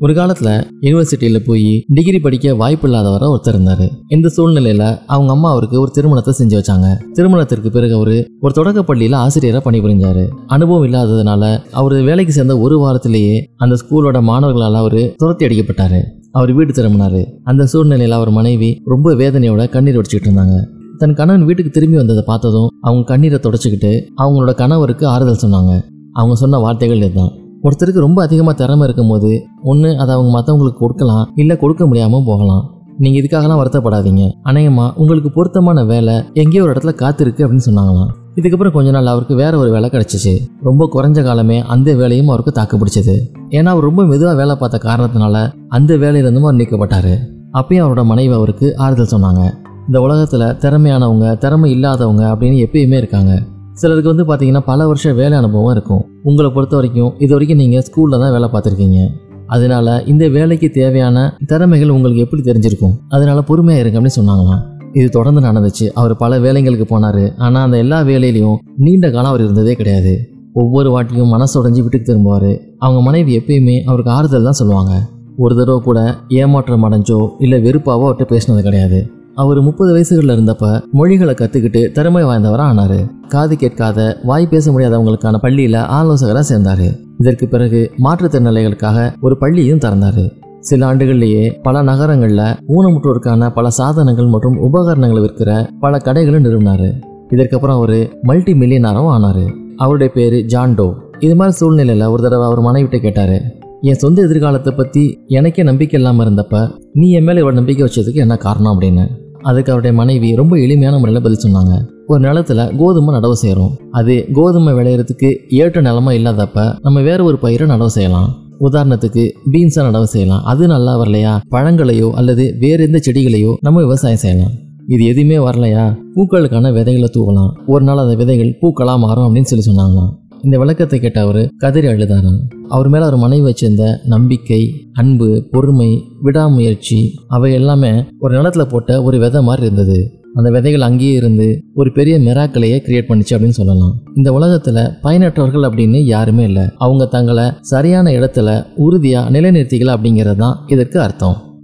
ஒரு காலத்துல யூனிவர்சிட்டியில போய் டிகிரி படிக்க வாய்ப்பு இல்லாதவரை ஒருத்தர் இருந்தார். இந்த சூழ்நிலையில அவங்க அம்மா அவருக்கு ஒரு திருமணத்தை செஞ்சு வச்சாங்க. திருமணத்திற்கு பிறகு அவரு ஒரு தொடக்க பள்ளியில ஆசிரியரா பணிபுரிஞ்சாரு. அனுபவம் இல்லாததுனால அவர் வேலைக்கு சேர்ந்த ஒரு வாரத்திலேயே அந்த ஸ்கூலோட மாணவர்களால் அவரு துரத்தி அடிக்கப்பட்டாரு. அவர் வீடு திரும்பினாரு. அந்த சூழ்நிலையில அவர் மனைவி ரொம்ப வேதனையோட கண்ணீர் வடிச்சுக்கிட்டு இருந்தாங்க. தன் கணவன் வீட்டுக்கு திரும்பி வந்ததை பார்த்ததும் அவங்க கண்ணீரை தொடச்சிக்கிட்டு அவங்களோட கணவருக்கு ஆறுதல் சொன்னாங்க. அவங்க சொன்ன வார்த்தைகள் இதுதான். ஒருத்தருக்கு ரொம்ப அதிகமாக திறமை இருக்கும்போது ஒன்று அதை அவங்க மற்றவங்களுக்கு கொடுக்கலாம் இல்லை கொடுக்க முடியாமல் போகலாம். நீங்கள் இதுக்காகலாம் வருத்தப்படாதீங்க. அநேகமாக உங்களுக்கு பொருத்தமான வேலை எங்கேயோ ஒரு இடத்துல காத்திருக்கு அப்படின்னு சொன்னாங்களாம். இதுக்கப்புறம் கொஞ்ச நாள் அவருக்கு வேற ஒரு வேலை கிடைச்சிச்சு. ரொம்ப குறைஞ்ச காலமே அந்த வேலையும் அவருக்கு தாக்கு பிடிச்சது. ஏன்னா அவர் ரொம்ப மெதுவாக வேலை பார்த்த காரணத்தினால அந்த வேலையிலிருந்தும் அவர் நீக்கப்பட்டார். அப்பயும் அவரோட மனைவி அவருக்கு ஆறுதல் சொன்னாங்க. இந்த உலகத்தில் திறமையானவங்க திறமை இல்லாதவங்க அப்படின்னு எப்பயுமே இருக்காங்க. சிலருக்கு வந்து பார்த்தீங்கன்னா பல வருஷம் வேலை அனுபவம் இருக்கும். உங்களை பொறுத்த வரைக்கும் இது வரைக்கும் நீங்கள் ஸ்கூலில் தான் வேலை பார்த்துருக்கீங்க. அதனால இந்த வேலைக்கு தேவையான திறமைகள் உங்களுக்கு எப்படி தெரிஞ்சிருக்கும்? அதனால பொறுமையாக இருங்க அப்படின்னு சொன்னாங்களாம். இது தொடர்ந்து நடந்துச்சு. அவர் பல வேலைங்களுக்கு போனார். ஆனால் அந்த எல்லா வேலையிலையும் நீண்ட காலம் அவர் இருந்ததே கிடையாது. ஒவ்வொரு வாட்டியும் மனசு உடைஞ்சு வீட்டுக்கு திரும்புவார். அவங்க மனைவி எப்பயுமே அவருக்கு ஆறுதல் தான் சொல்லுவாங்க. ஒரு தடவை கூட ஏமாற்றம் அடைஞ்சோ இல்லை வெறுப்பாவோ அவர்கிட்ட பேசினது கிடையாது. அவர் முப்பது வயசுகளில் இருந்தப்ப மொழிகளை கற்றுக்கிட்டு திறமை வாய்ந்தவராக ஆனார். காது கேட்காத வாய் பேச முடியாதவங்களுக்கான பள்ளியில் ஆலோசகராக சேர்ந்தார். இதற்கு பிறகு மாற்றுத்திறனாளிகளுக்காக ஒரு பள்ளியும் திறந்தார். சில ஆண்டுகள்லேயே பல நகரங்களில் ஊனமுற்றோருக்கான பல சாதனங்கள் மற்றும் உபகரணங்கள் விற்கிற பல கடைகளும் நிறுவினார். இதற்கப்புறம் அவர் மல்டி மில்லியனாரும் ஆனார். அவருடைய பேர் ஜான்டோ இது மாதிரி சூழ்நிலையில் ஒரு தடவை அவர் மனைவிட்ட கேட்டார் என் சொந்த எதிர்காலத்தை பற்றி எனக்கே நம்பிக்கை இல்லாமல் இருந்தப்ப நீ என் மேலே இவ்வளோ நம்பிக்கை வச்சதுக்கு என்ன காரணம்? அப்படின்னு. அதுக்கு அவருடைய மனைவி ரொம்ப எளிமையான முறையில் பதில் சொன்னாங்க. ஒரு நிலத்துல கோதுமை நடவு செய்கிறோம் அது கோதுமை விளையிறதுக்கு ஏற்ற நிலமா இல்லாதப்ப நம்ம வேற ஒரு பயிரை நடவு செய்யலாம். உதாரணத்துக்கு பீன்ஸை நடவு செய்யலாம். அது நல்லா வரலையா? பழங்களையோ அல்லது வேற எந்த செடிகளையோ நம்ம விவசாயம் செய்யலாம். இது எதுவுமே வரலையா? பூக்களுக்கான விதைகளை தூவலாம். ஒரு நாள் அந்த விதைகள் பூக்களாக மாறும் அப்படின்னு சொல்லி சொன்னாங்களாம். இந்த விளக்கத்தை கேட்ட அவர் கதறி அழுதாராம் அவர் மேலே அவர் மனைவி வச்சிருந்த நம்பிக்கை அன்பு பொறுமை விடாமுயற்சி அவை எல்லாமே ஒரு நிலத்துல போட்ட ஒரு விதை மாதிரி இருந்தது. அந்த விதைகள் அங்கேயே இருந்து ஒரு பெரிய மிராக்களையே கிரியேட் பண்ணிச்சு அப்படின்னு சொல்லலாம். இந்த உலகத்துல பயனற்றவர்கள் அப்படின்னு யாருமே இல்லை. அவங்க தங்களை சரியான இடத்துல உறுதியா நிலைநிறுத்திக்கல அப்படிங்கிறது தான் இதற்கு அர்த்தம்.